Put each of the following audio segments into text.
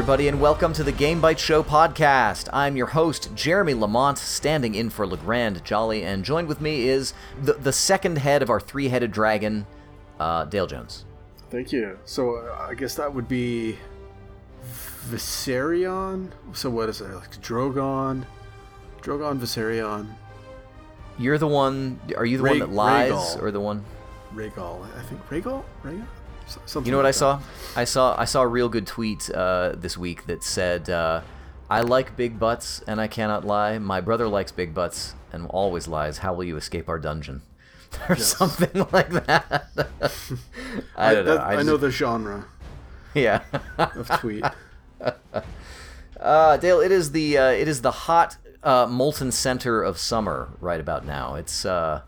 Everybody, and welcome to the Game Bytes Show podcast. I'm your host, Jeremy Lamont, standing in for Legrand Jolly, and joined with me is the, the second head of our three headed dragon, uh, Dale Jones. Thank you. So uh, I guess that would be Viserion. So what is it? Like Drogon, Drogon, Viserion, You're the one. Are you the Rha- one that lies, Rhaegal. or the one? Rhaegal. I think Rhaegal. Rhaegal. Something You know what I like saw? I saw I saw a real good tweet uh, this week that said, uh, "I like big butts and I cannot lie. My brother likes big butts and always lies. How will you escape our dungeon?" or Yes. something like that. I don't know. that- I, just- know the genre Yeah. of tweet. Uh, Dale, it is the uh, it is the hot uh, molten center of summer right about now. It's uh,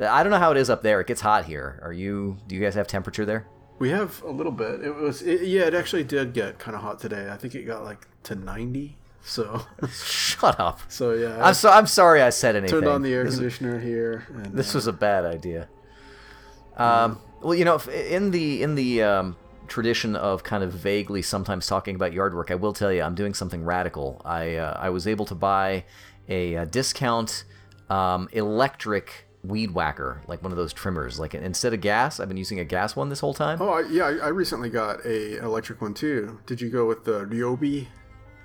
I don't know how it is up there. It gets hot here. Are you? Do you guys have temperature there? We have a little bit. It was. It, yeah, it actually did get kind of hot today. I think it got like to ninety. So. Shut up. So yeah. I I'm so I'm sorry I said anything. turned on the air This- conditioner here. And, This uh, was a bad idea. Um, well, you know, in the in the um, tradition of kind of vaguely sometimes talking about yard work, I will tell you I'm doing something radical. I uh, I was able to buy a, uh discount um, electric weed whacker, like one of those trimmers. Like instead of gas, I've been using a gas one this whole time. Oh I, yeah, I, I recently got a electric one too. Did you go with the Ryobi?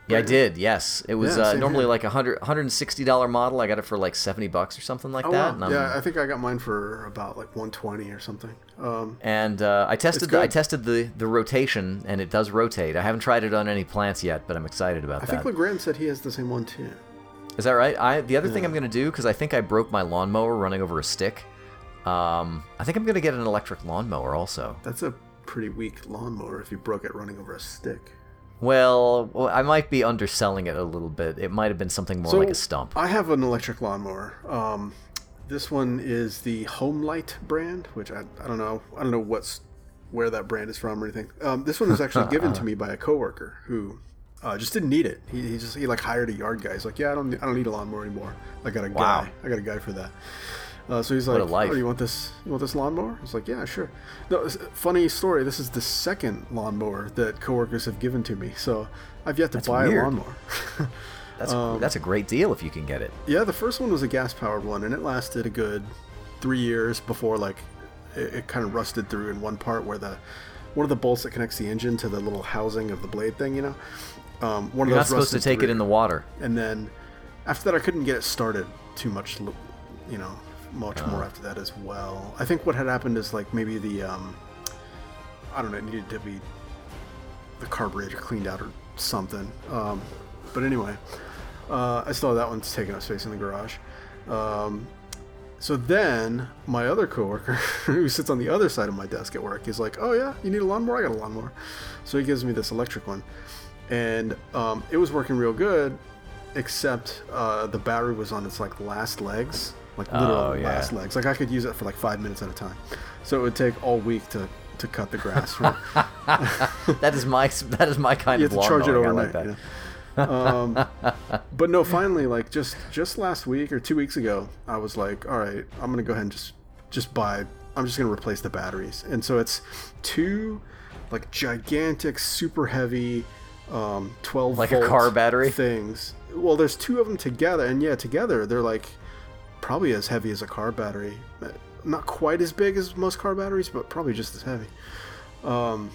yeah, I did. Yes, it was Yeah, uh, normally here. like a hundred hundred and sixty dollar model. I got it for like seventy bucks or something like Oh, that. wow. yeah, I think I got mine for about like 120 or something. Um, and uh, I tested the, I tested the the rotation, and it does rotate. I haven't tried it on any plants yet, but I'm excited about I that. I think Legrand said he has the same one too. Is that right? I the other thing I'm gonna do because I think I broke my lawnmower running over a stick. Um, I think I'm gonna get an electric lawnmower also. That's a pretty weak lawnmower if you broke it running over a stick. Well, well, I might be underselling it a little bit. It might have been something more like a stump. I have an electric lawnmower. Um, this one is the Homelite brand, which I, I don't know. I don't know what's where that brand is from or anything. Um, this one was actually given to me by a coworker who uh, just didn't need it. He, he just he like hired a yard guy. He's like, yeah, I don't I don't need a lawnmower anymore. I got a Wow. guy. I got a guy for that. Uh, so he's like. "Oh, you want this? You want this lawnmower?" I was like, "Yeah, sure." No, funny story. This is the second lawnmower that coworkers have given to me. So I've yet to buy weird. a lawnmower. That's um, that's a great deal if you can get it. Yeah, the first one was a gas powered one, and it lasted a good three years before like it, it kind of rusted through in one part where the one of the bolts that connects the engine to the little housing of the blade thing, you know. Um, one You're of not those supposed to take it in the water. And then after that, I couldn't get it started too much, you know, much Oh. more after that as well. I think what had happened is like maybe the um, I don't know, it needed to be the carburetor cleaned out or something. Um, but anyway, uh, I still have that one's taking up space in the garage. Um, so then my other coworker, who sits on the other side of my desk at work, is like, "Oh yeah, you need a lawnmower? I got a lawnmower." So he gives me this electric one, and um, it was working real good, except uh, the battery was on its like last legs, like literal Oh, yeah. last legs. Like I could use it for like five minutes at a time, so it would take all week to to cut the grass. Right? that is my that is my kind you of have to charge it overnight. like you know? um, but no, finally, like just just last week or two weeks ago, I was like, all right, I'm gonna go ahead and just just buy. I'm just gonna replace the batteries, and so it's two like gigantic, super heavy, um, 12 Like a car battery? things. Well, there's two of them together, and yeah, together they're like probably as heavy as a car battery. Not quite as big as most car batteries, but probably just as heavy. Um,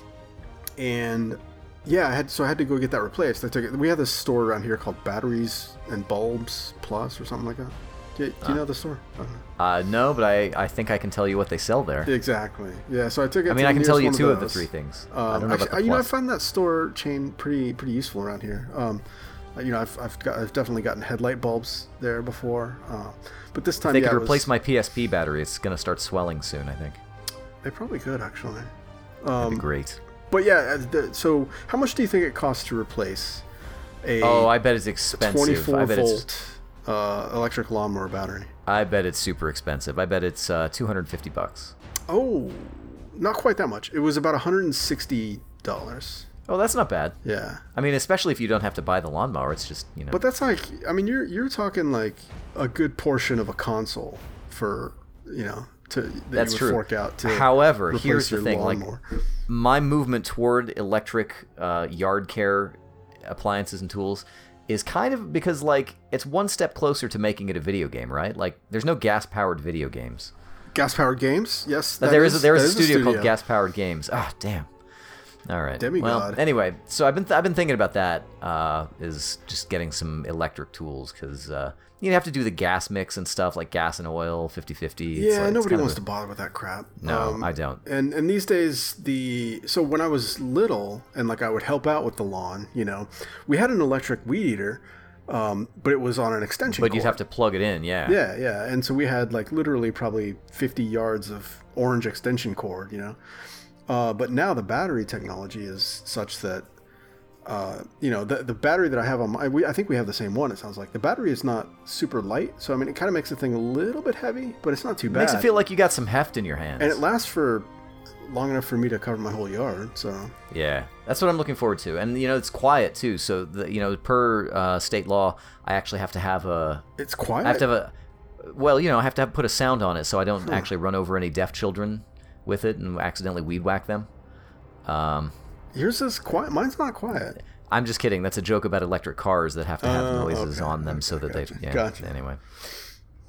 and yeah, I had so I had to go get that replaced. I took it. We have this store around here called Batteries and Bulbs Plus or something like that. Do, do you know the store? I don't. Uh, no, but I, I think I can tell you what they sell there. Exactly. Yeah. So I took it. I mean, to I can tell you two of the three things. I Um, don't know actually, about the you know, I find that store chain pretty pretty useful around here. Um, you know, I've I've, got, I've definitely gotten headlight bulbs there before, uh, but this time they yeah, could it was- replace my PSP battery. It's gonna start swelling soon. I think. They probably could actually. Um, great. but yeah, uh, the, so how much do you think it costs to replace a Oh, I bet it's expensive. 24 I bet it's volt uh, electric lawnmower battery? I bet it's super expensive. I bet it's uh, 250 bucks. Oh, not quite that much. It was about 160 dollars. Oh, that's not bad. Yeah, I mean, especially if you don't have to buy the lawnmower. It's just you know. but that's like, I mean, you're you're talking like a good portion of a console for you know to that That's you would true. fork out to. However, here's the thing: like my movement toward electric uh, yard care appliances and tools is kind of because like it's one step closer to making it a video game, right? Like there's no gas powered video games. gas powered games. Yes, there is, a, there is that a is studio, called Gas Powered Games. Ah, damn. All right. Well, anyway, so I've been th- I've been thinking about that. Uh, is just getting some electric tools because uh, you have to do the gas mix and stuff like gas and oil 50-50. Yeah, like- nobody wants a- to bother with that crap. No, Um, I don't. And and these days the so when I was little and like I would help out with the lawn, you know, we had an electric weed eater, um, but it was on an extension. But you'd have to plug it in. Yeah. Yeah, yeah, and so we had like literally probably 50 yards of orange extension cord, you know. Uh, but now the battery technology is such that, uh, you know, the the battery that I have on my, we, I think we have the same one. It sounds like the battery is not super light, so I mean, it kind of makes the thing a little bit heavy, but it's not too bad. Makes it feel like you got some heft in your hands. and it lasts for long enough for me to cover my whole yard. So Yeah, that's what I'm looking forward to, and you know it's quiet too. So the, you know, per uh, state law, I actually have to have a, it's quiet. I have to have a, well, you know, I have to have, put a sound on it so I don't actually run over any deaf children with it and accidentally weed whack them. Um, Yours is quiet. Mine's not quiet. I'm just kidding. That's a joke about electric cars that have to have Oh, noises okay, on them so that gotcha, they. Yeah. gotcha. Anyway.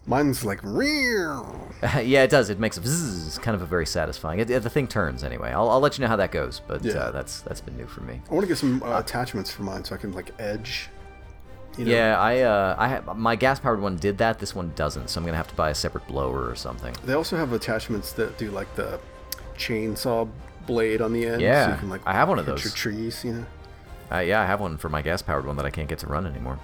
Mine's like real. yeah, it does. It makes a bzzz, kind of a very satisfying. It, the thing turns anyway. I'll, I'll let you know how that goes, but Yeah. uh, that's that's been new for me. I want to get some uh, attachments for mine so I can like edge. You know? Yeah, I uh, I have, my gas powered one did that. This one doesn't, so I'm gonna have to buy a separate blower or something. They also have attachments that do like the chainsaw blade on the end. so Yeah, you can like I have one of those. Your trees, you know. Uh, yeah, I have one for my gas powered one that I can't get to run anymore.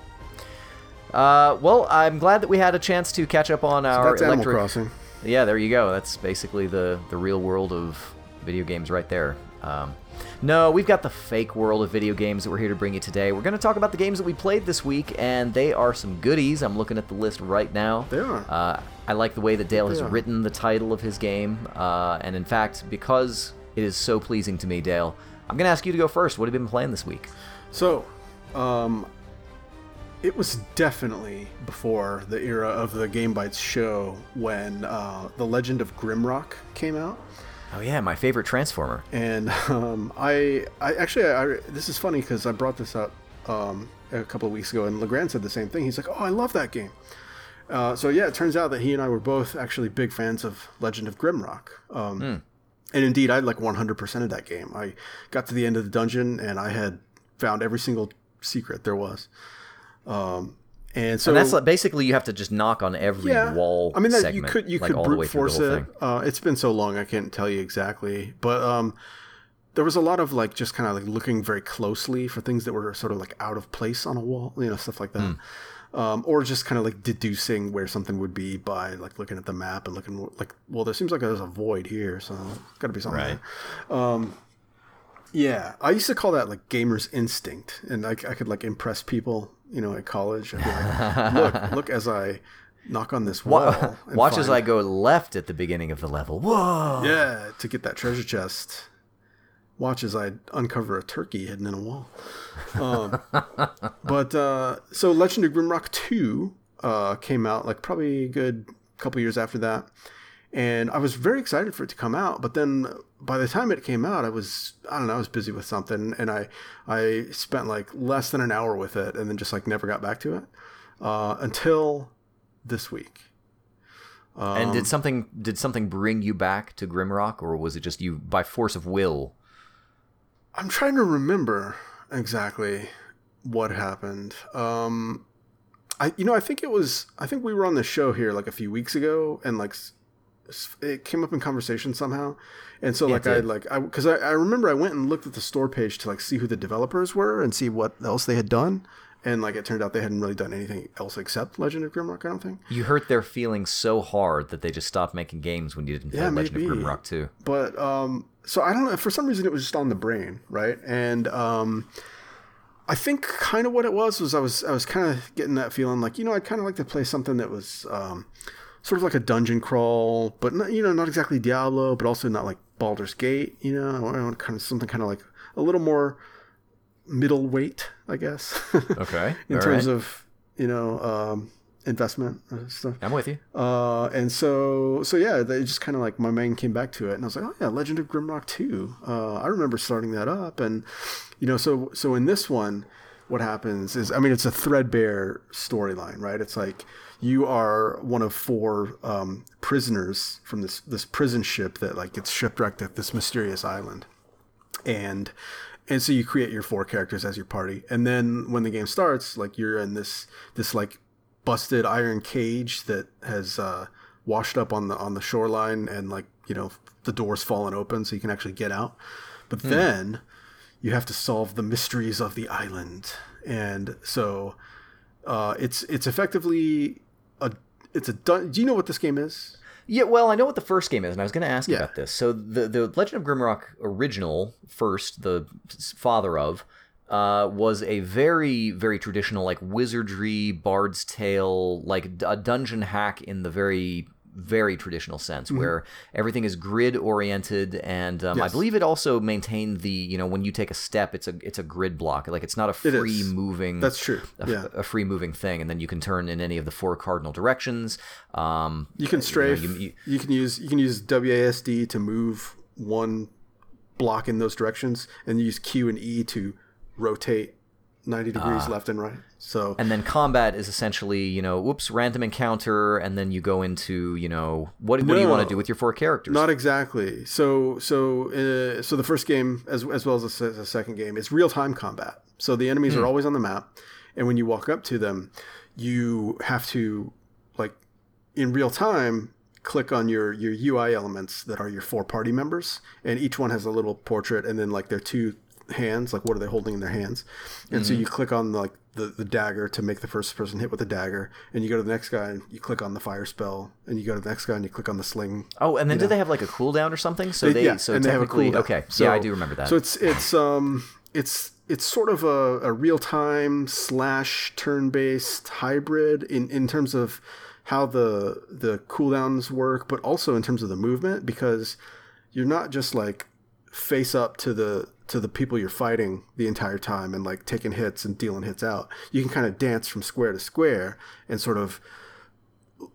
Uh, well, I'm glad that we had a chance to catch up on our That's Animal electric. Crossing. Yeah, there you go. That's basically the the real world of video games right there. Um, no, we've got the fake world of video games that we're here to bring you today. We're going to talk about the games that we played this week, and they are some goodies. I'm looking at the list right now. They are. Uh, I like the way that Dale has are. written the title of his game, uh, and in fact, because it is so pleasing to me, Dale, I'm going to ask you to go first. What have you been playing this week? So, um, it was definitely before the era of the Game Bytes show when uh, the Legend of Grimrock came out. Oh yeah, my favorite Transformer. and um, I, I actually, I, this is funny because I brought this up um, a couple of weeks ago, and Legrand said the same thing. He's like, "Oh, I love that game." Uh, so yeah, it turns out that he and I were both actually big fans of Legend of Grimrock. Um, And indeed, I like 100% of that game. I got to the end of the dungeon, and I had found every single secret there was. Um, and so And that's like, basically you have to just knock on every wall. I mean, that segment, you could you like could all the way brute force it. Uh, it's been so long, I can't tell you exactly, but um, there was a lot of like just kind of like looking very closely for things that were sort of like out of place on a wall, you know, stuff like that. Um, or just kind of like deducing where something would be by like looking at the map and looking like, well, there seems like there's a void here, so got to be something. Right. there. Um, yeah, I used to call that like gamer's instinct, and I, I could like impress people, you know, at college. I'd be like, look, look as I knock on this wall. Watch as I go left at the beginning of the level. Whoa! Yeah, to get that treasure chest. Watch as I uncover a turkey hidden in a wall. Um, but uh, so Legend of Grimrock 2 uh, came out like probably a good couple years after that. And I was very excited for it to come out, but then by the time it came out, I was I don't know, I was busy with something, and I I spent like less than an hour with it, and then just like never got back to it uh, until this week. And Um, did something did something bring you back to Grimrock, or was it just you by force of will? I'm trying to remember exactly what happened. Um, I, you know, I think it was. I think we were on the show here like a few weeks ago, and like it came up in conversation somehow. And so, like, I like, I because I, I remember I went and looked at the store page to like see who the developers were and see what else they had done. And like, it turned out they hadn't really done anything else except Legend of Grimrock. I don't think. You hurt their feelings so hard that they just stopped making games when you didn't play Yeah, Legend maybe. of Grimrock 2. but um so i don't know for some reason it was just on the brain right and um i think kind of what it was was i was i was kind of getting that feeling like you know i'd kind of like to play something that was um sort of like a dungeon crawl but not, you know not exactly diablo but also not like Baldur's Gate, you know, I want- kind of something kind of like a little more middleweight, I guess. Okay. in all terms right. of you know um, investment and stuff. I'm with you. Uh, and so so yeah, they just kind of like my mind came back to it, and I was like, oh yeah, Legend of Grimrock two. Uh, I remember starting that up, and you know, so so in this one, what happens is, I mean, it's a threadbare storyline, right? It's like you are one of four um, prisoners from this this prison ship that like gets shipwrecked at this mysterious island, and and so you create your four characters as your party, and then when the game starts, like you're in this this like busted iron cage that has uh, washed up on the on the shoreline, and like you know the doors fallen open so you can actually get out, but then you have to solve the mysteries of the island, and so uh, it's it's effectively a it's a dun- do you know what this game is? Yeah, well, I know what the first game is, and I was going to ask you Yeah. about this. So the the Legend of Grimrock original, first, the father of, uh, was a very very traditional like wizardry, Bard's Tale, like a dungeon hack in the very very traditional sense, Mm-hmm. where everything is grid oriented, and um, I believe it also maintained the you know when you take a step, it's a it's a grid block, like it's not a free moving That's true. a, Yeah. a free moving thing, and then you can turn in any of the four cardinal directions. Um, You can strafe. you- You, you- can use you can use WASD to move one block in those directions, and use Q and E to rotate ninety degrees left and right. So And then combat is essentially, you know, whoops, random encounter, and then you go into, you know, what, what do you want to do with your four characters? not exactly. So so uh, so the first game, as as well as the, the second game, is real time combat. So the enemies are always on the map, and when you walk up to them, you have to like in real time click on your your UI elements that are your four party members, and each one has a little portrait, and then like their two hands, like what are they holding in their hands, and so you click on like the, the dagger to make the first person hit with the dagger, and you go to the next guy and you click on the fire spell, and you go to the next guy and you click on the sling oh, and then do they have like a cooldown or something? So they, yeah, so and they have a cooldown. okay, So- yeah, I do remember that. So it's it's um it's it's sort of a, a real time slash turn based hybrid in in terms of how the the cooldowns work, but also in terms of the movement because you're not just like face up to the to the people you're fighting the entire time and like taking hits and dealing hits out. You can kind of dance from square to square and sort of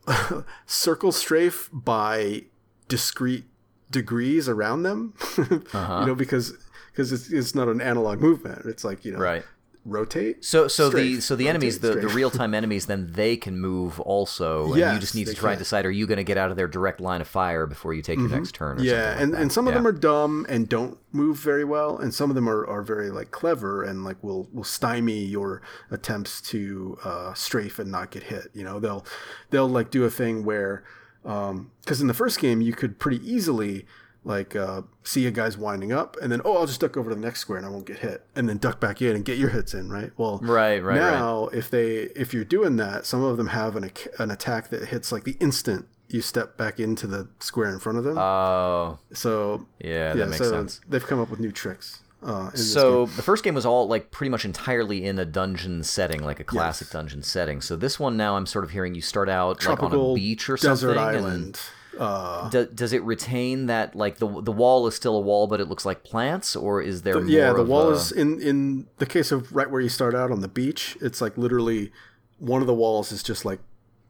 circle strafe by discrete degrees around them. Uh-huh. You know, because because it's, it's not an analog movement. It's like you know, right. Rotate. So, so the so the enemies, rotate, the, the strafe. real time enemies, then they can move also, and you just need to try and decide: are you going to get out of their direct line of fire before you take your next turn? Or Mm-hmm. Yeah, like and, that. and some of them are dumb and don't move very well, and some of them are, are very like clever and like will will stymie your attempts to uh, strafe and not get hit. You know, they'll they'll like do a thing where um because in the first game you could pretty easily like uh, see a guy's winding up and then oh I'll just duck over to the next square and I won't get hit and then duck back in and get your hits in right well Right, right, right. now if they if you're doing that some of them have an, an attack that hits like the instant you step back into the square in front of them Oh, so yeah, that makes so sense. They've come up with new tricks. Uh, So the first game was all like pretty much entirely in a dungeon setting, like a classic Yes. dungeon setting. So this one now, I'm sort of hearing you start out like on tropical a beach or desert something. and island. Uh, do- does it retain that like the the wall is still a wall, but it looks like plants, or is there more? yeah, the wall a- is in in the case of right where you start out on the beach. It's like literally one of the walls is just like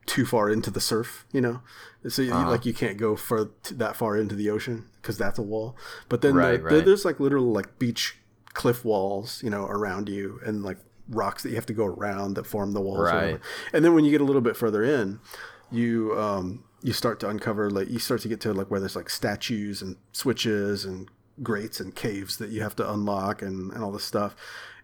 too far into the surf. You know, so you, Uh-huh. like you can't go for that far into the ocean because that's a wall. But then Right, the, right. there's like literal like beach cliff walls, you know, around you and like rocks that you have to go around that form the walls. Right. And then when you get a little bit further in, you um you start to uncover like you start to get to like where there's like statues and switches and grates and caves that you have to unlock and, and all this stuff.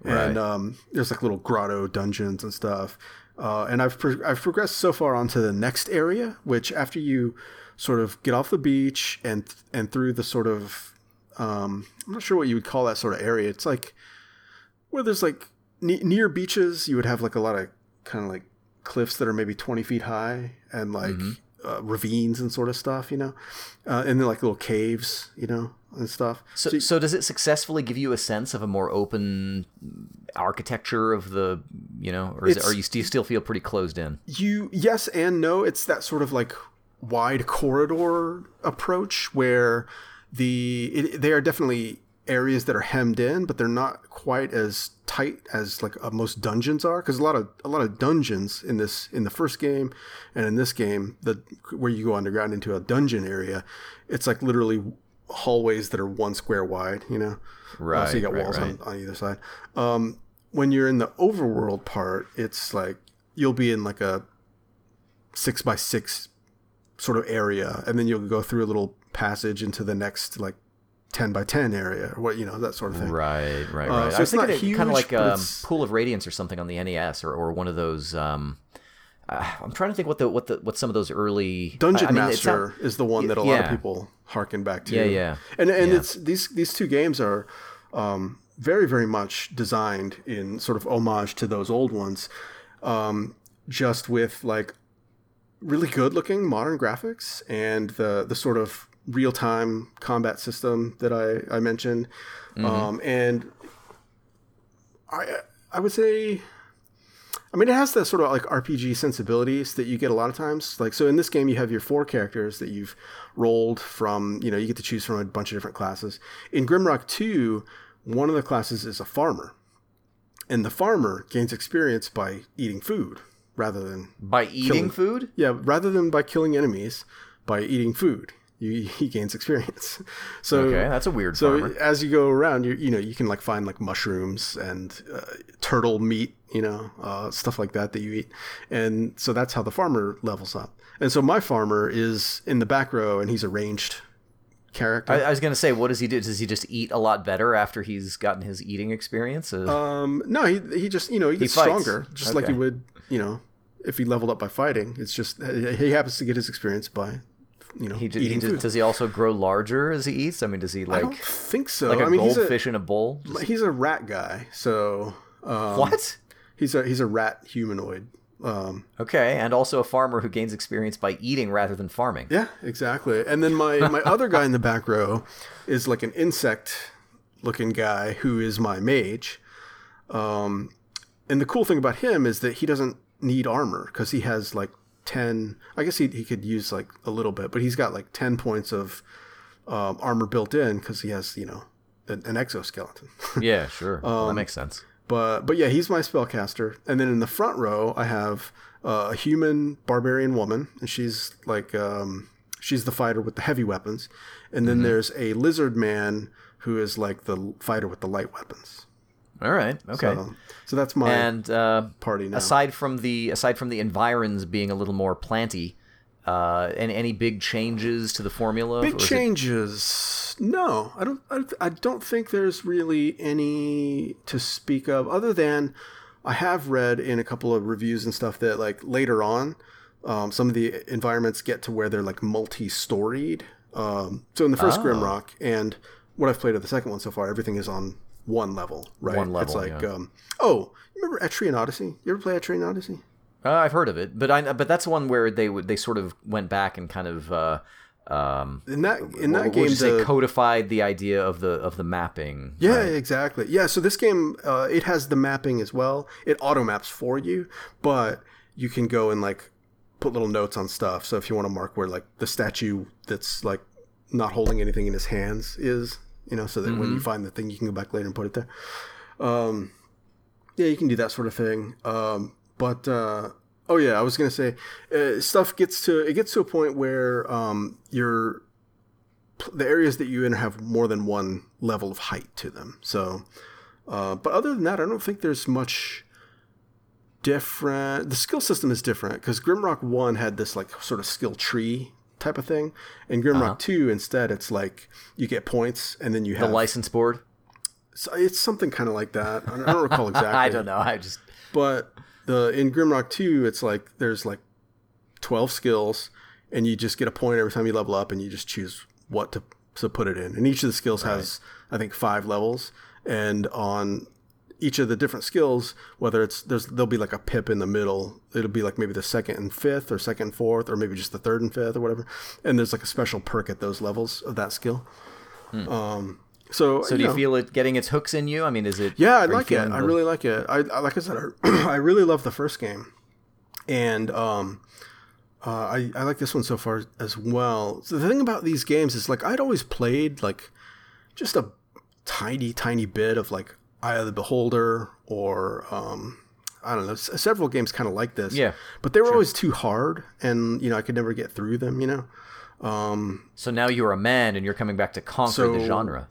And um, there's like little grotto dungeons and stuff. Uh, and I've pro- I've progressed so far onto the next area, which after you sort of get off the beach and and through the sort of um, I'm not sure what you would call that sort of area. It's like where there's like ne- near beaches, you would have like a lot of kind of like cliffs that are maybe 20 feet high and like Mm-hmm. Uh, ravines and sort of stuff, you know, uh, and then like little caves, you know, and stuff. So, so does it successfully give you a sense of a more open architecture of the, you know, or is it, are you do you still feel pretty closed in? you yes and no it's that sort of like wide corridor approach where the it, they are definitely areas that are hemmed in, but they're not quite as tight as like uh, most dungeons are. Because a lot of a lot of dungeons in this in the first game and in this game, the where you go underground into a dungeon area, it's like literally hallways that are one square wide. You know, Right. Uh, so you got right, walls right. on, on either side. Um, when you're in the overworld part, it's like you'll be in like a six by six sort of area, and then you'll go through a little passage into the next like ten by ten area, or what you know that sort of thing. Right, right, Uh, right. so I was it's not thinking kind of like a um, Pool of Radiance or something on the NES, or, or one of those. Um, uh, I'm trying to think what the what the what some of those early Dungeon I, I mean, it's not- Master is the one that a lot of people harken back to. Yeah, yeah. And and Yeah. it's these these two games are um, very very much designed in sort of homage to those old ones, um, just with like really good looking modern graphics and the the sort of real time combat system that I I mentioned, Mm-hmm. um, and I I would say. I mean, it has that sort of like RPG sensibilities that you get a lot of times. Like, so in this game, you have your four characters that you've rolled from, you know, you get to choose from a bunch of different classes. In Grimrock 2, one of the classes is a farmer. And the farmer gains experience by eating food rather than, by eating killing- food. yeah, rather than by killing enemies, by eating food. You, he gains experience. So, Okay, that's a weird so farmer. as you go around, you you know you can like find like mushrooms and uh, turtle meat, you know, uh, stuff like that that you eat, and so that's how the farmer levels up. And so my farmer is in the back row, and he's a ranged character. I, I was gonna say, what does he do? Does he just eat a lot better after he's gotten his eating experience? Uh, um, no, he he just you know he gets fights. stronger, just like he would you know if he leveled up by fighting. It's just he happens to get his experience by you know he, d- he d- does he also grow larger as he eats? I mean, does he like? I don't think so. like a I mean, he's a goldfish in a bowl? Just- he's a rat guy, so um, what? He's a he's a rat humanoid. Um, Okay, and also a farmer who gains experience by eating rather than farming. yeah, exactly. And then my my other guy in the back row is like an insect looking guy who is my mage. Um, and the cool thing about him is that he doesn't need armor because he has like ten. I guess he he could use like a little bit, but he's got like ten points of um, armor built in because he has you know an, an exoskeleton. Yeah, sure. Well, Um, that makes sense. But but yeah, he's my spellcaster. And then in the front row, I have uh, a human barbarian woman, and she's like um, she's the fighter with the heavy weapons. And then there's a lizard man who is like the fighter with the light weapons. All right. Okay. So, so that's my and uh, party now. aside from the aside from the environs being a little more planty, uh, and any big changes to the formula? Big is it- changes? No, I don't. I, I don't think there's really any to speak of, other than I have read in a couple of reviews and stuff that like later on, um, some of the environments get to where they're like multi-storied. Um, so in the first Oh. Grimrock and what I've played of the second one so far, everything is on one level, right? One level. It's like, yeah. um, oh, you remember Etrian Odyssey? You ever play Etrian Odyssey? Uh, I've heard of it, but I but that's one where they would they sort of went back and kind of uh, um, In that in that game, would you say codified the idea of the of the mapping. Yeah, right? exactly. Yeah, so this game uh, it has the mapping as well. It auto maps for you, but you can go and like put little notes on stuff. So if you want to mark where like the statue that's like not holding anything in his hands is, you know, so that when you find the thing, you can go back later and put it there. Um, yeah, you can do that sort of thing. Um, but uh, oh yeah, I was gonna say uh, stuff gets to it gets to a point where um, you're the areas that you enter have more than one level of height to them. So, uh, but other than that, I don't think there's much different. The skill system is different because Grimrock One had this like sort of skill tree type of thing, In Grimrock Uh-huh. Two instead it's like you get points and then you have. The license board. so it's something kind of like that. I don't, I don't recall exactly. I don't know. I just But the in Grimrock 2, it's like there's like 12 skills and you just get a point every time you level up and you just choose what to to put it in. And each of the skills has I think 5 levels and on each of the different skills, whether it's there's there'll be like a pip in the middle. It'll be like maybe the second and fifth or second and fourth or maybe just the third and fifth or whatever. And there's like a special perk at those levels of that skill. Um so, Hmm. so do you know, feel it getting its hooks in you? I mean, is it? yeah, I like it. I really like it. I, I like I said, I, I really love the first game, and um, uh, I I like this one so far as well. So the thing about these games is like I'd always played like just a tiny, tiny bit of like Eye of the Beholder or um, I don't know, several games kind of like this. Yeah, but they were always too hard, and you know I could never get through them. You know. So now you're a man and you're coming back to conquer So- the genre.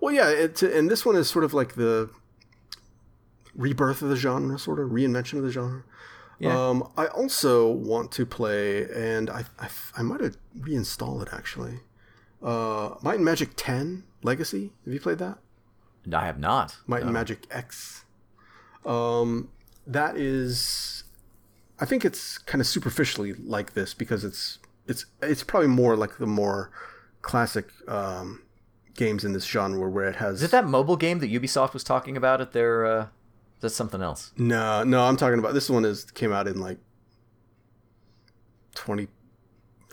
Well, yeah, it, and this one is sort of like the rebirth of the genre, sort of reinvention of the genre. Yeah. Um, I also want to play, and I, I, I might have reinstalled it actually. Uh, Might and Magic 10 Legacy. Have you played that? I have not. Might and Magic X. Um, that is, I think it's kind of superficially like this because it's it's it's probably more like the more classic um, games in this genre where it has Is it that mobile game that Ubisoft was talking about at their? Uh, that's something else. No, no, I'm talking about this one is came out in like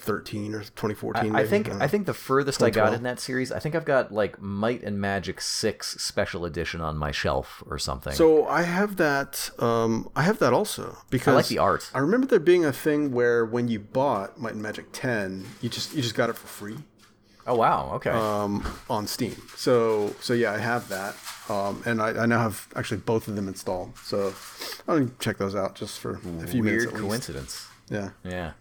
2013 or 2014. I, I think don't I think the furthest I got in that series, I think I've got like Might and Magic Six Special Edition on my shelf or something. so. I have that. Um, I have that also because I like the art. I remember there being a thing where when you bought Might and Magic 10, you just you just got it for free Oh wow, okay. um, on Steam. So so yeah, I have that, um, and I, I now have actually both of them installed. So I'll check those out just for a few minutes. Weird at least. coincidence. Yeah. Yeah.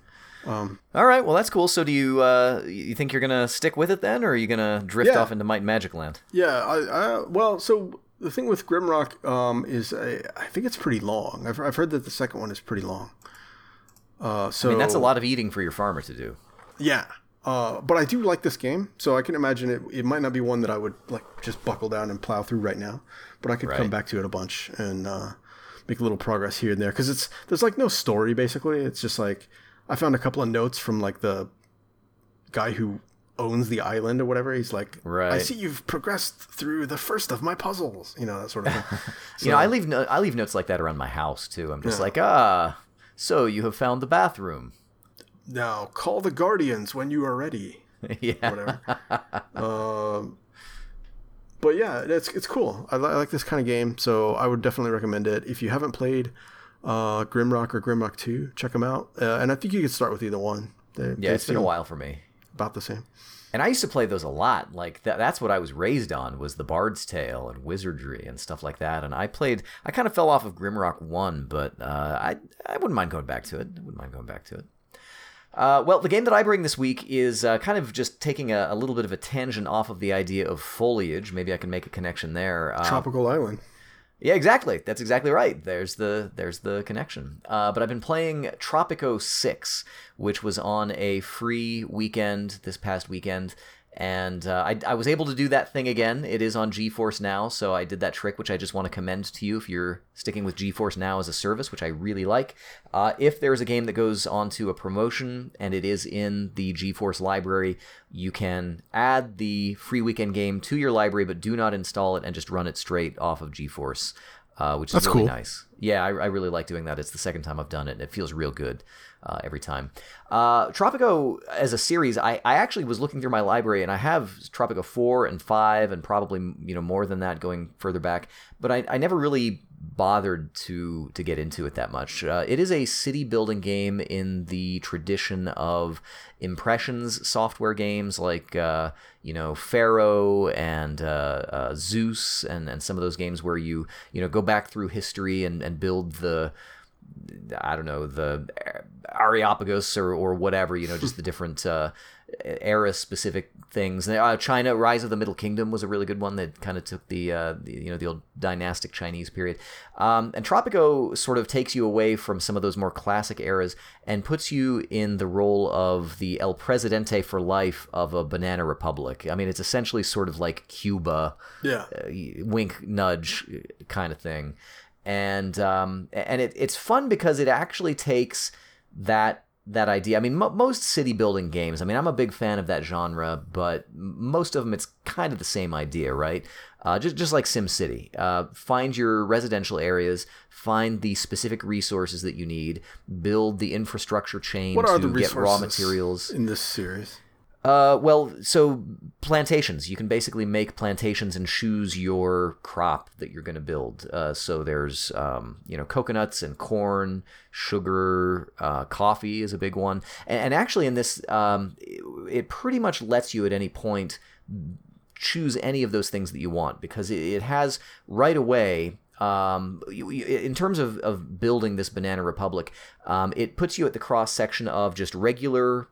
Um, All right, well that's cool. So do you uh, you think you're gonna stick with it then, or are you gonna drift Yeah. off into Might and Magic Land? Yeah, I, I well, so the thing with Grimrock um, is I, I think it's pretty long. I've, I've heard that the second one is pretty long. Uh, so I mean, that's a lot of eating for your farmer to do. Yeah, uh, but I do like this game, so I can imagine it. It might not be one that I would like just buckle down and plow through right now, but I could Right. come back to it a bunch and uh, make a little progress here and there because it's there's like no story basically. It's just like I found a couple of notes from like the guy who owns the island or whatever. He's like, right. I see you've progressed through the first of my puzzles, you know that sort of thing. you know, I leave no- I leave notes like that around my house too. I'm just like, ah, so you have found the bathroom. now call the guardians when you are ready. yeah. whatever. um, but yeah, it's it's cool. I, li- I like this kind of game, so I would definitely recommend it. If you haven't played uh, Grimrock or Grimrock Two, check them out. Uh, and I think you could start with either one. They, Yeah, it's been a while for me. About the same. And I used to play those a lot. Like that, that's what I was raised on was the Bard's Tale and Wizardry and stuff like that. And I played. I kind of fell off of Grimrock One, but uh, I I wouldn't mind going back to it. I wouldn't mind going back to it. Uh, well, the game that I bring this week is uh, kind of just taking a, a little bit of a tangent off of the idea of foliage. Maybe I can make a connection there. Uh, Tropical Island. Yeah, exactly. That's exactly right. There's the there's the connection. Uh, but I've been playing Tropico Six, which was on a free weekend this past weekend, and uh, I, I was able to do that thing again. It is on GeForce Now, so I did that trick, which I just want to commend to you if you're sticking with GeForce Now as a service, which I really like. Uh, if there's a game that goes onto a promotion and it is in the GeForce library, you can add the free weekend game to your library, but do not install it and just run it straight off of GeForce, uh, which is That's really cool. nice. Yeah, I, I really like doing that. It's the second time I've done it, and it feels real good uh, every time. Uh, Tropico as a series, I, I actually was looking through my library, and I have Tropico four and five, and probably you know more than that going further back. But I, I never really bothered to to get into it that much. Uh, it is a city building game in the tradition of impressions software games like uh, you know Pharaoh and uh, uh, Zeus and and some of those games where you you know go back through history and and build the I don't know the Areopagus or or whatever you know just the different uh, era specific things. Uh, China Rise of the Middle Kingdom was a really good one that kind of took the, uh, the you know the old dynastic Chinese period. Um, and Tropico sort of takes you away from some of those more classic eras and puts you in the role of the El Presidente for life of a banana republic. I mean, it's essentially sort of like Cuba Yeah. uh, wink nudge kind of thing and um, and it, it's fun because it actually takes that that idea i mean mo- most city building games i mean i'm a big fan of that genre but most of them it's kind of the same idea right uh, just, just like SimCity. Uh, find your residential areas, find the specific resources that you need, build the infrastructure chain What to get raw materials. in this series? Uh, well, so plantations. You can basically make plantations and choose your crop that you're going to build. Uh, so there's, um, you know, coconuts and corn, sugar, uh, coffee is a big one. And, actually, in this, um, it, pretty much lets you at any point choose any of those things that you want because it, it has right away um, in terms of, of building this banana republic, um, it puts you at the cross section of just regular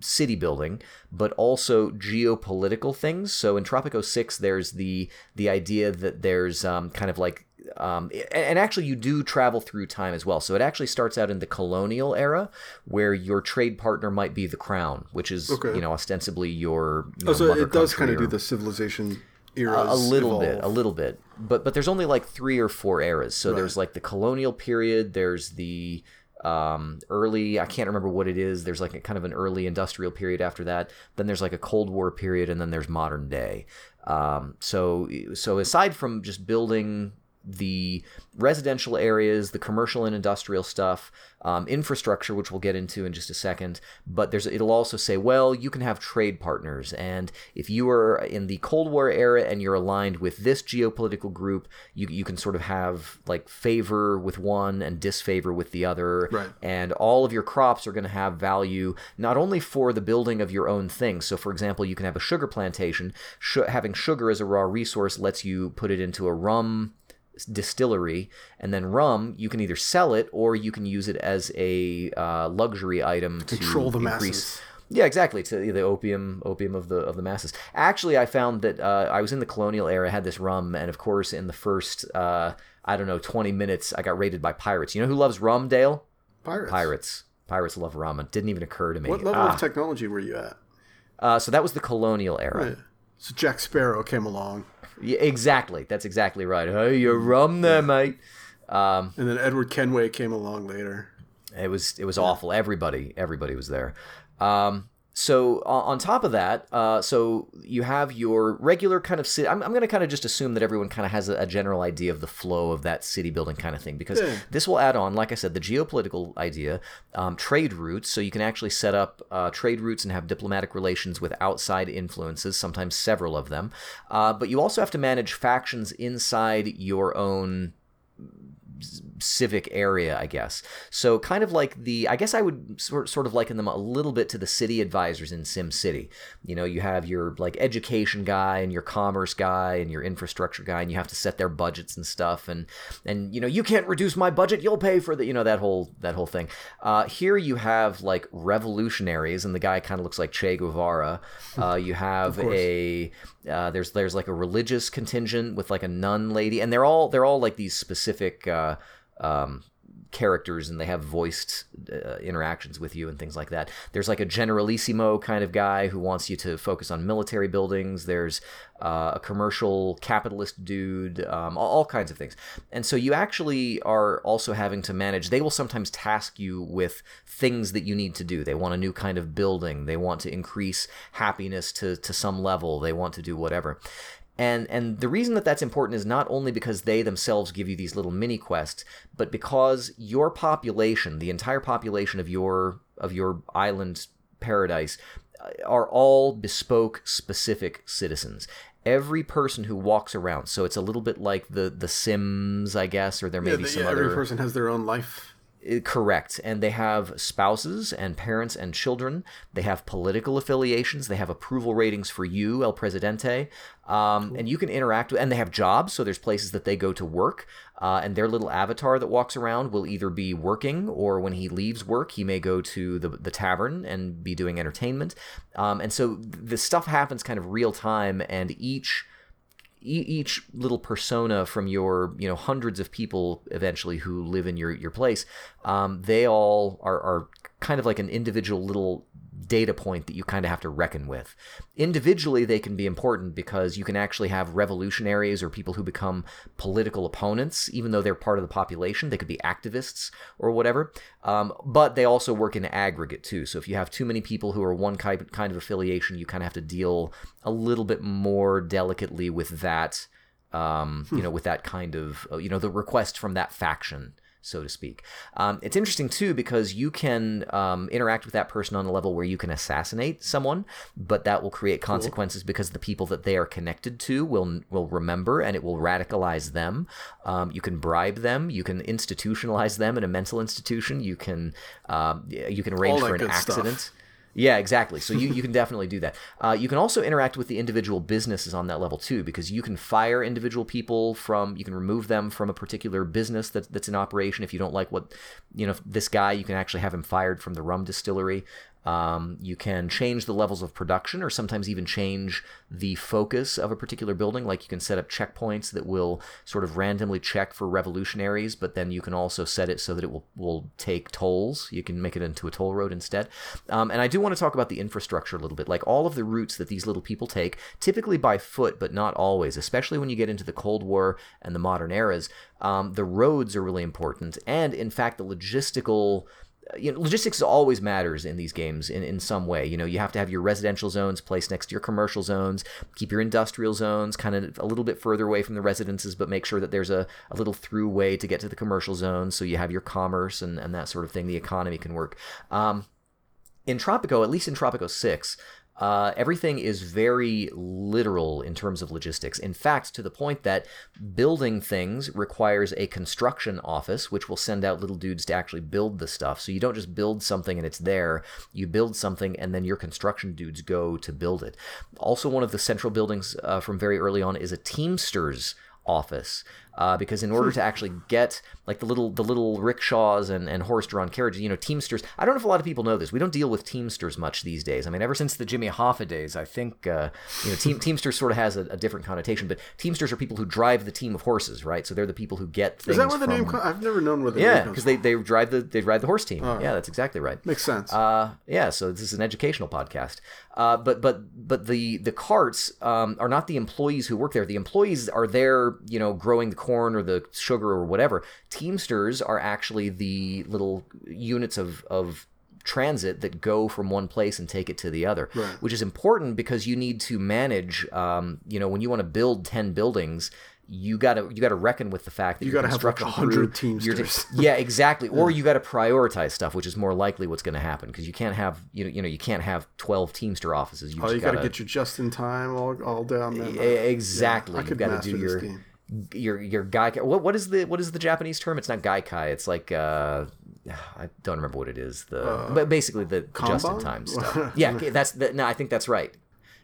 city building, but also geopolitical things. So in Tropico Six, there's the the idea that there's um, kind of like um, and actually you do travel through time as well. So it actually starts out in the colonial era, where your trade partner might be the crown, which is Okay. you know ostensibly your. You Oh, so it does kind of do the civilization a, era. a little bit, a little bit, but but there's only like three or four eras. So there's like the colonial period. There's the um, early. I can't remember what it is. There's like a kind of an early industrial period after that. Then there's like a Cold War period, and then there's modern day. Um, so so aside from just building the residential areas, the commercial and industrial stuff, um, infrastructure, which we'll get into in just a second. But there's it'll also say, well, you can have trade partners, and if you are in the Cold War era and you're aligned with this geopolitical group, you you can sort of have like favor with one and disfavor with the other, Right. and all of your crops are going to have value not only for the building of your own things. So, for example, you can have a sugar plantation. Sh- having sugar as a raw resource lets you put it into a rum distillery and then rum you can either sell it or you can use it as a uh, luxury item to Control the increase masses. yeah, exactly. To the opium, opium of the of the masses. Actually, I found that uh, I was in the colonial era, had this rum, and of course, in the first, uh, I don't know, twenty minutes, I got raided by pirates. You know who loves rum, Dale? Pirates. Pirates. Pirates love rum. It didn't even occur to me. What level Ah. of technology were you at? uh, so that was the colonial era. Right. So Jack Sparrow came along, Yeah, exactly. That's exactly right. Hey, your rum there, mate. Um, and then Edward Kenway came along later. It was it was awful. Everybody everybody was there. Um, so on, on top of that, uh, so you have your regular kind of city. I'm, I'm going to kind of just assume that everyone kind of has a, a general idea of the flow of that city building kind of thing because Yeah. this will add on, like I said, the geopolitical idea, um, trade routes. So you can actually set up uh, trade routes and have diplomatic relations with outside influences, sometimes several of them. Uh, but you also have to manage factions inside your own civic area, I guess. So kind of like the, I guess I would sort sort of liken them a little bit to the city advisors in Sim City. You know, you have your like education guy and your commerce guy and your infrastructure guy, and you have to set their budgets and stuff. And and you know, you can't reduce my budget, you'll pay for the, you know, that whole that whole thing. Uh, here you have like revolutionaries, and the guy kind of looks like Che Guevara. Uh, you have a uh, there's there's like a religious contingent with like a nun lady, and they're all they're all like these specific uh, um, characters, and they have voiced uh, interactions with you and things like that. There's like a generalissimo kind of guy who wants you to focus on military buildings. There's uh, a commercial capitalist dude, um, all, all kinds of things. And so you actually are also having to manage. They will sometimes task you with things that you need to do. They want a new kind of building. They want to increase happiness to to some level. They want to do whatever. And and the reason that that's important is not only because they themselves give you these little mini quests, but because your population, the entire population of your of your island paradise, uh, are all bespoke, specific citizens. Every person who walks around, so it's a little bit like the the Sims, I guess, or there may Yeah, be some yeah, other. every person has their own life. Correct. And they have spouses and parents and children. They have political affiliations. They have approval ratings for you, El Presidente. Um, And you can interact with, and they have jobs. So there's places that they go to work. Uh, and their little avatar that walks around will either be working or when he leaves work, he may go to the, the tavern and be doing entertainment. Um, and so the stuff happens kind of real time, and each each little persona from your you know hundreds of people eventually who live in your your place um, they all are, are kind of like an individual little data point that you kind of have to reckon with. Individually they can be important because you can actually have revolutionaries or people who become political opponents even though they're part of the population they could be activists or whatever um, but they also work in aggregate too. So if you have too many people who are one kind kind of affiliation you kind of have to deal a little bit more delicately with that um, you know with that kind of uh, you know the request from that faction so to speak. Um, it's interesting too because you can um, interact with that person on a level where you can assassinate someone, but that will create consequences because the people that they are connected to will will remember and it will radicalize them. Um, you can bribe them, you can institutionalize them in a mental institution, you can um, you can arrange for an accident. stuff. Yeah, exactly. So you, you can definitely do that. Uh, you can also interact with the individual businesses on that level too, because you can fire individual people from, you can remove them from a particular business that, that's in operation. If you don't like what, you know, this guy, you can actually have him fired from the rum distillery. Um, you can change the levels of production or sometimes even change the focus of a particular building. Like you can set up checkpoints that will sort of randomly check for revolutionaries, but then you can also set it so that it will, will take tolls. You can make it into a toll road instead. Um, and I do want to talk about the infrastructure a little bit. Like all of the routes that these little people take, typically by foot, but not always, especially when you get into the Cold War and the modern eras, um, the roads are really important. And in fact, the logistical you know, logistics always matters in these games in, in some way. You know, you have to have your residential zones placed next to your commercial zones, keep your industrial zones kind of a little bit further away from the residences, but make sure that there's a, a little through way to get to the commercial zones so you have your commerce and, and that sort of thing. The economy can work. Um, in Tropico, at least in Tropico 6, uh, everything is very literal in terms of logistics. In fact, to the point that building things requires a construction office, which will send out little dudes to actually build the stuff. So you don't just build something and it's there. You build something and then your construction dudes go to build it. Also, one of the central buildings uh, from very early on is a Teamsters office uh, because in order to actually get like the little the little rickshaws and, and horse-drawn carriages, you know, Teamsters. I don't know if a lot of people know this. We don't deal with Teamsters much these days. I mean, ever since the Jimmy Hoffa days, I think uh, you know team, Teamsters sort of has a, a, different connotation. But Teamsters are people who drive the team of horses, right? So they're the people who get things. Is that where the from, name? comes? I've never known where the yeah, because they, they drive the they drive the horse team. Oh. Yeah, that's exactly right. Makes sense. Uh, yeah, so this is an educational podcast. Uh, but but but the the carts um, are not the employees who work there. The employees are there, you know, growing the corn or the sugar or whatever. Teamsters are actually the little units of of transit that go from one place and take it to the other, Right. which is important because you need to manage. Um, you know, when you want to build ten buildings. You gotta you gotta reckon with the fact that You gotta have, like, 100 crew- your- Teamsters. yeah, exactly. Or you got to prioritize stuff, which is more likely what's going to happen because you can't have you know you know you can't have twelve Teamster offices. You oh, you got to gotta, get your just in time all, all down there. Exactly. I You've could got to master do this your game. Your your gaikai. What what is the what is the Japanese term? It's not gaikai. It's like uh, I don't remember what it is. The but basically the just in Uh, time stuff. yeah, that's the, no. I think that's right.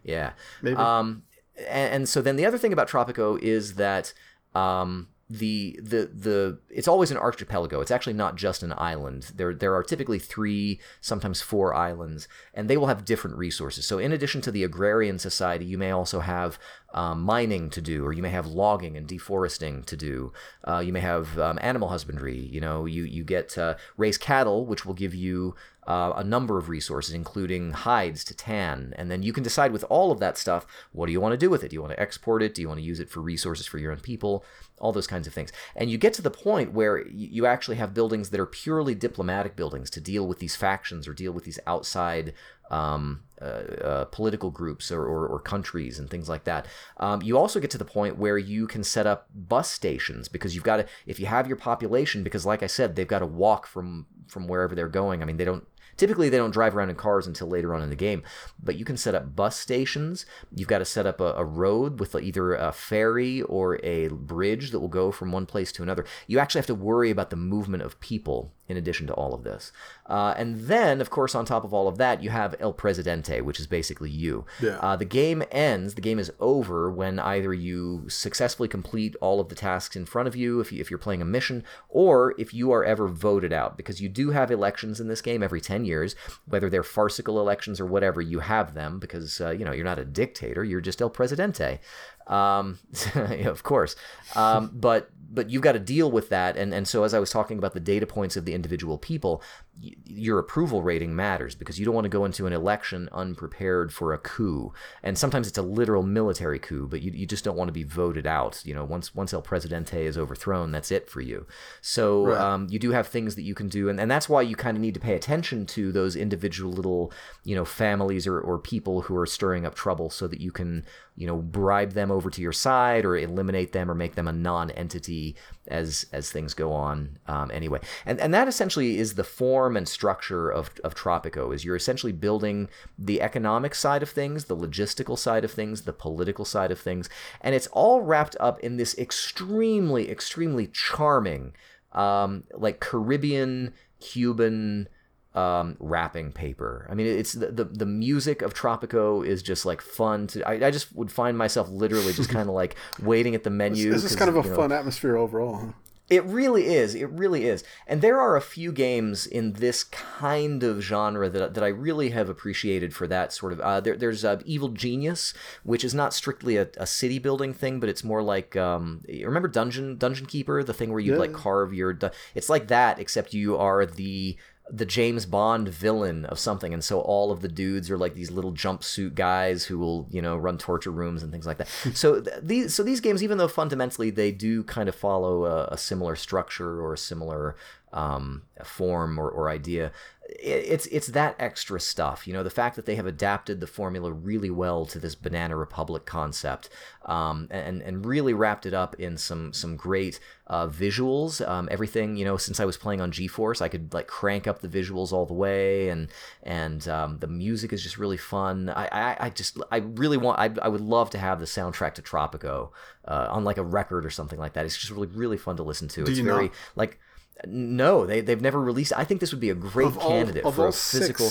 Yeah. Maybe. Um, and, and so then the other thing about Tropico is that um, the the the it's always an archipelago. It's actually not just an island. There there are typically three, sometimes four islands, and they will have different resources. So in addition to the agrarian society, you may also have um, mining to do, or you may have logging and deforesting to do. Uh, you may have um, animal husbandry. You know, you you get uh, raise cattle, which will give you uh, a number of resources, including hides to tan. And then you can decide with all of that stuff, what do you want to do with it? Do you want to export it? Do you want to use it for resources for your own people? All those kinds of things. And you get to the point where you actually have buildings that are purely diplomatic buildings to deal with these factions or deal with these outside um, uh, uh, political groups or, or, or countries and things like that. Um, you also get to the point where you can set up bus stations because you've got to, if you have your population, because like I said, they've got to walk from from wherever they're going. I mean, they don't Typically, they don't drive around in cars until later on in the game, but you can set up bus stations. You've got to set up a, a road with either a ferry or a bridge that will go from one place to another. You actually have to worry about the movement of people in addition to all of this. Uh, and then, of course, on top of all of that, you have El Presidente, which is basically you. Yeah. Uh, the game ends, the game is over when either you successfully complete all of the tasks in front of you, if, you, if you're playing a mission, or if you are ever voted out, because you do have elections in this game every 10 years, whether they're farcical elections or whatever, you have them because, uh, you know, you're not a dictator, you're just El Presidente. Um, of course. Um, but but you've got to deal with that. And, and so, as I was talking about the data points of the individual people, y- your approval rating matters because you don't want to go into an election unprepared for a coup. And sometimes it's a literal military coup, but you, you just don't want to be voted out. You know, once once El Presidente is overthrown, that's it for you. So Right. um, you do have things that you can do. And, and that's why you kind of need to pay attention to those individual little, you know, families or, or people who are stirring up trouble so that you can, you know, bribe them over to your side or eliminate them or make them a non-entity as as things go on um, anyway. And and that essentially is the form and structure of, of tropico is you're essentially building the economic side of things the logistical side of things the political side of things and it's all wrapped up in this extremely extremely charming um, like caribbean cuban um, wrapping paper. I mean, it's the, the the music of Tropico is just like fun to. I, I just would find myself literally just kind of like waiting at the menu. This is kind of a you know, fun atmosphere overall. It really is. It really is. And there are a few games in this kind of genre that, that I really have appreciated for that sort of. Uh, there, there's uh, Evil Genius, which is not strictly a, a city building thing, but it's more like um, remember Dungeon Dungeon Keeper, the thing where you Yeah. like carve your. It's like that, except you are the the James Bond villain of something, and so all of the dudes are like these little jumpsuit guys who will, you know, run torture rooms and things like that. Hmm. so th- these, so these games, even though fundamentally they do kind of follow a, a similar structure or a similar um, form or, or idea, it, it's it's that extra stuff. You know, the fact that they have adapted the formula really well to this Banana Republic concept, um, and and really wrapped it up in some some great uh, visuals. Um, everything you know, since I was playing on GeForce, I could like crank up the visuals all the way, and and um, the music is just really fun. I, I, I just I really want I, I would love to have the soundtrack to Tropico uh, on like a record or something like that. It's just really really fun to listen to. it's you very not? like. No, they they've never released. I think this would be a great Of all, candidate of for all a physical.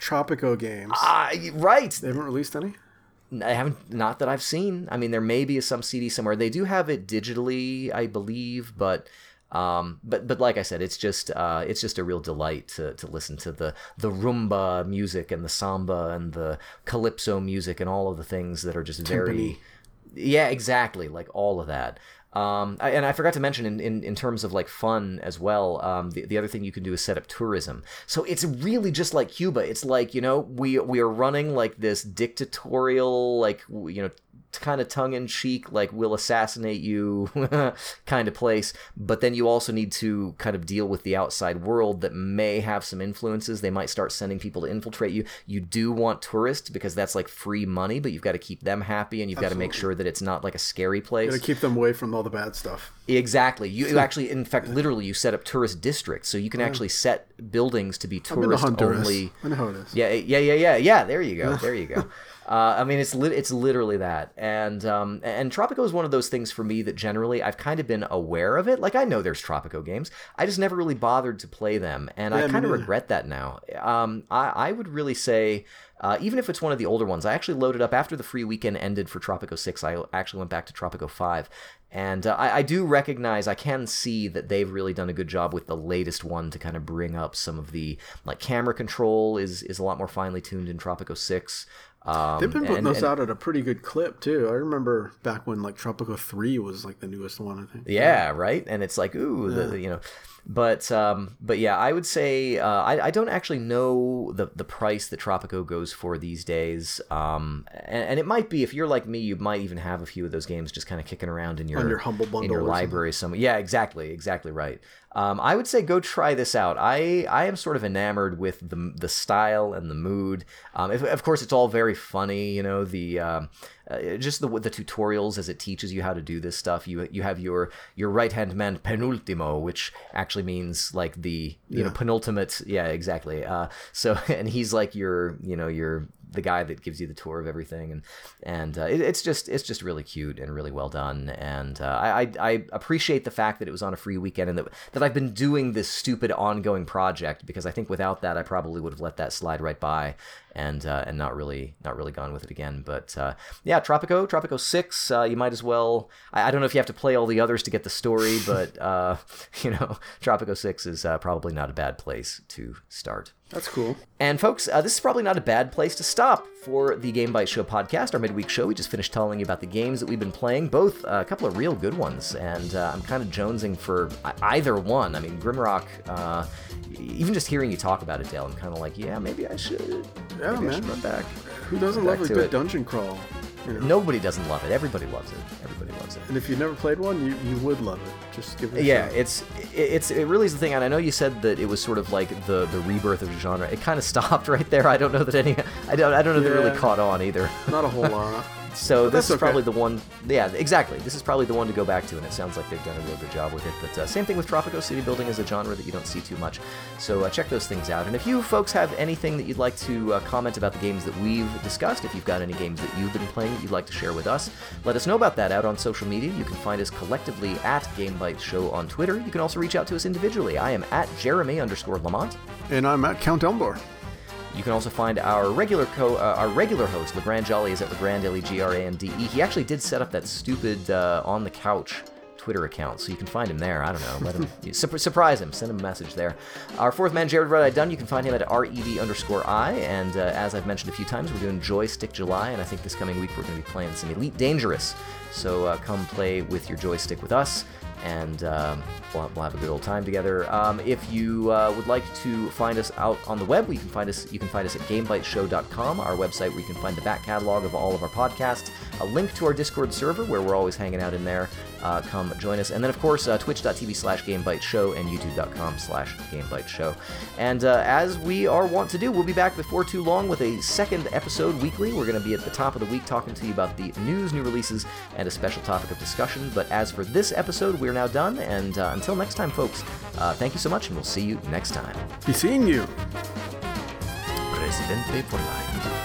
Tropico games, Ah, right. they haven't released any. I haven't, not that I've seen. I mean, there may be some CD somewhere. They do have it digitally, I believe, but, um, but, but like I said, it's just, uh, it's just a real delight to, to listen to the, the rumba music and the samba and the calypso music and all of the things that are just very, yeah, exactly, like all of that. Um, I, and I forgot to mention in, in, in terms of like fun as well. Um, the, the other thing you can do is set up tourism. So it's really just like Cuba. It's like you know we we are running like this dictatorial like you know kind of tongue in cheek like we'll assassinate you kind of place. But then you also need to kind of deal with the outside world that may have some influences. They might start sending people to infiltrate you. You do want tourists because that's like free money, but you've got to keep them happy and you've got to make sure that it's not like a scary place. Gotta keep them away from all the bad stuff. Exactly. You, you actually, in fact, literally, you set up tourist districts, so you can actually set buildings to be I've been to tourist only. I know how it is. Yeah, yeah, yeah, yeah, yeah. There you go. There you go. Uh, I mean, it's lit it's literally that, and um, and Tropico is one of those things for me that generally I've kind of been aware of it. Like I know there's Tropico games, I just never really bothered to play them, and I Yeah, me kind of regret that now. Um, I I would really say. Uh, even if it's one of the older ones, I actually loaded up after the free weekend ended for Tropico 6. I actually went back to Tropico 5. And uh, I, I do recognize, I can see that they've really done a good job with the latest one to kind of bring up some of the, like, camera control is, is a lot more finely tuned in Tropico 6. Um, They've been putting and- those and- out at a pretty good clip too. I remember back when like Tropico Three was like the newest one. I think. Yeah, right. And it's like, ooh, the, the- you know, but um, but yeah, I would say uh, I, I don't actually know the the price that Tropico goes for these days. Um, and, and it might be if you're like me, you might even have a few of those games just kind of kicking around in your On your Humble in your library somewhere. Yeah, exactly, exactly right. Um, I would say go try this out. I, I am sort of enamored with the the style and the mood. Um, if, of course, it's all very funny. You know the um, uh, just the the tutorials as it teaches you how to do this stuff. You you have your your right hand man penultimo, which actually means like the you know penultimate. Yeah, exactly. Uh, so and he's like your you know your the guy that gives you the tour of everything and and uh, it, it's just it's just really cute and really well done and uh, I, I I appreciate the fact that it was on a free weekend and that that I've been doing this stupid ongoing project because I think without that I probably would have let that slide right by and uh, and not really not really gone with it again but uh, yeah Tropico Tropico six uh, you might as well I, I don't know if you have to play all the others to get the story but uh, you know Tropico six is uh, probably not a bad place to start. That's cool. And folks, uh, this is probably not a bad place to stop for the Game Bytes Show podcast, our midweek show. We just finished telling you about the games that we've been playing, both uh, a couple of real good ones, and uh, I'm kind of jonesing for either one. I mean, Grimrock, uh, even just hearing you talk about it, Dale, I'm kind of like, yeah, maybe I should. Yeah, maybe I man. run back. Who doesn't Back love a good it. dungeon crawl? You know? Nobody doesn't love it. Everybody loves it. Everybody loves it. And if you've never played one, you, you would love it. Just give it a Yeah, shot. it's it's it really is the thing, and I know you said that it was sort of like the the rebirth of the genre. It kind of stopped right there. I don't know that any I don't I don't know that it really caught on either. Not a whole lot. So this is okay. probably the one. Yeah, exactly. This is probably the one to go back to, and it sounds like they've done a real good job with it. But uh, same thing with Tropico. City building is a genre that you don't see too much, so uh, check those things out. And if you folks have anything that you'd like to uh, comment about the games that we've discussed, if you've got any games that you've been playing that you'd like to share with us, let us know about that out on social media. You can find us collectively at Game Show on Twitter. You can also reach out to us individually. I am at Jeremy underscore Lamont. And I'm at Count Elmdor. You can also find our regular co- uh, our regular host, Legrand Jolly, is at Legrand L E G R A N D E. He actually did set up that stupid uh, on the couch Twitter account, so you can find him there. I don't know, let him sur- surprise him, send him a message there. Our fourth man, Jared Red Eye Dunn, you can find him at red underscore i. And uh, as I've mentioned a few times, we're doing Joystick July, and I think this coming week we're going to be playing some Elite Dangerous. So uh, come play with your joystick with us and um, we'll, we'll have a good old time together. Um, if you uh, would like to find us out on the web, you can find us. You can find us at GameBiteShow.com, our website where you can find the back catalog of all of our podcasts, a link to our Discord server where we're always hanging out in there. Uh, come join us, and then of course uh, Twitch.tv slash GameBiteShow and YouTube.com slash GameBiteShow. And uh, as we are wont to do, we'll be back before too long with a second episode weekly. We're going to be at the top of the week talking to you about the news, new releases, and a special topic of discussion. But as for this episode, we're now done. And uh, until next time, folks, uh, thank you so much, and we'll see you next time. Be seeing you. Presidente por life.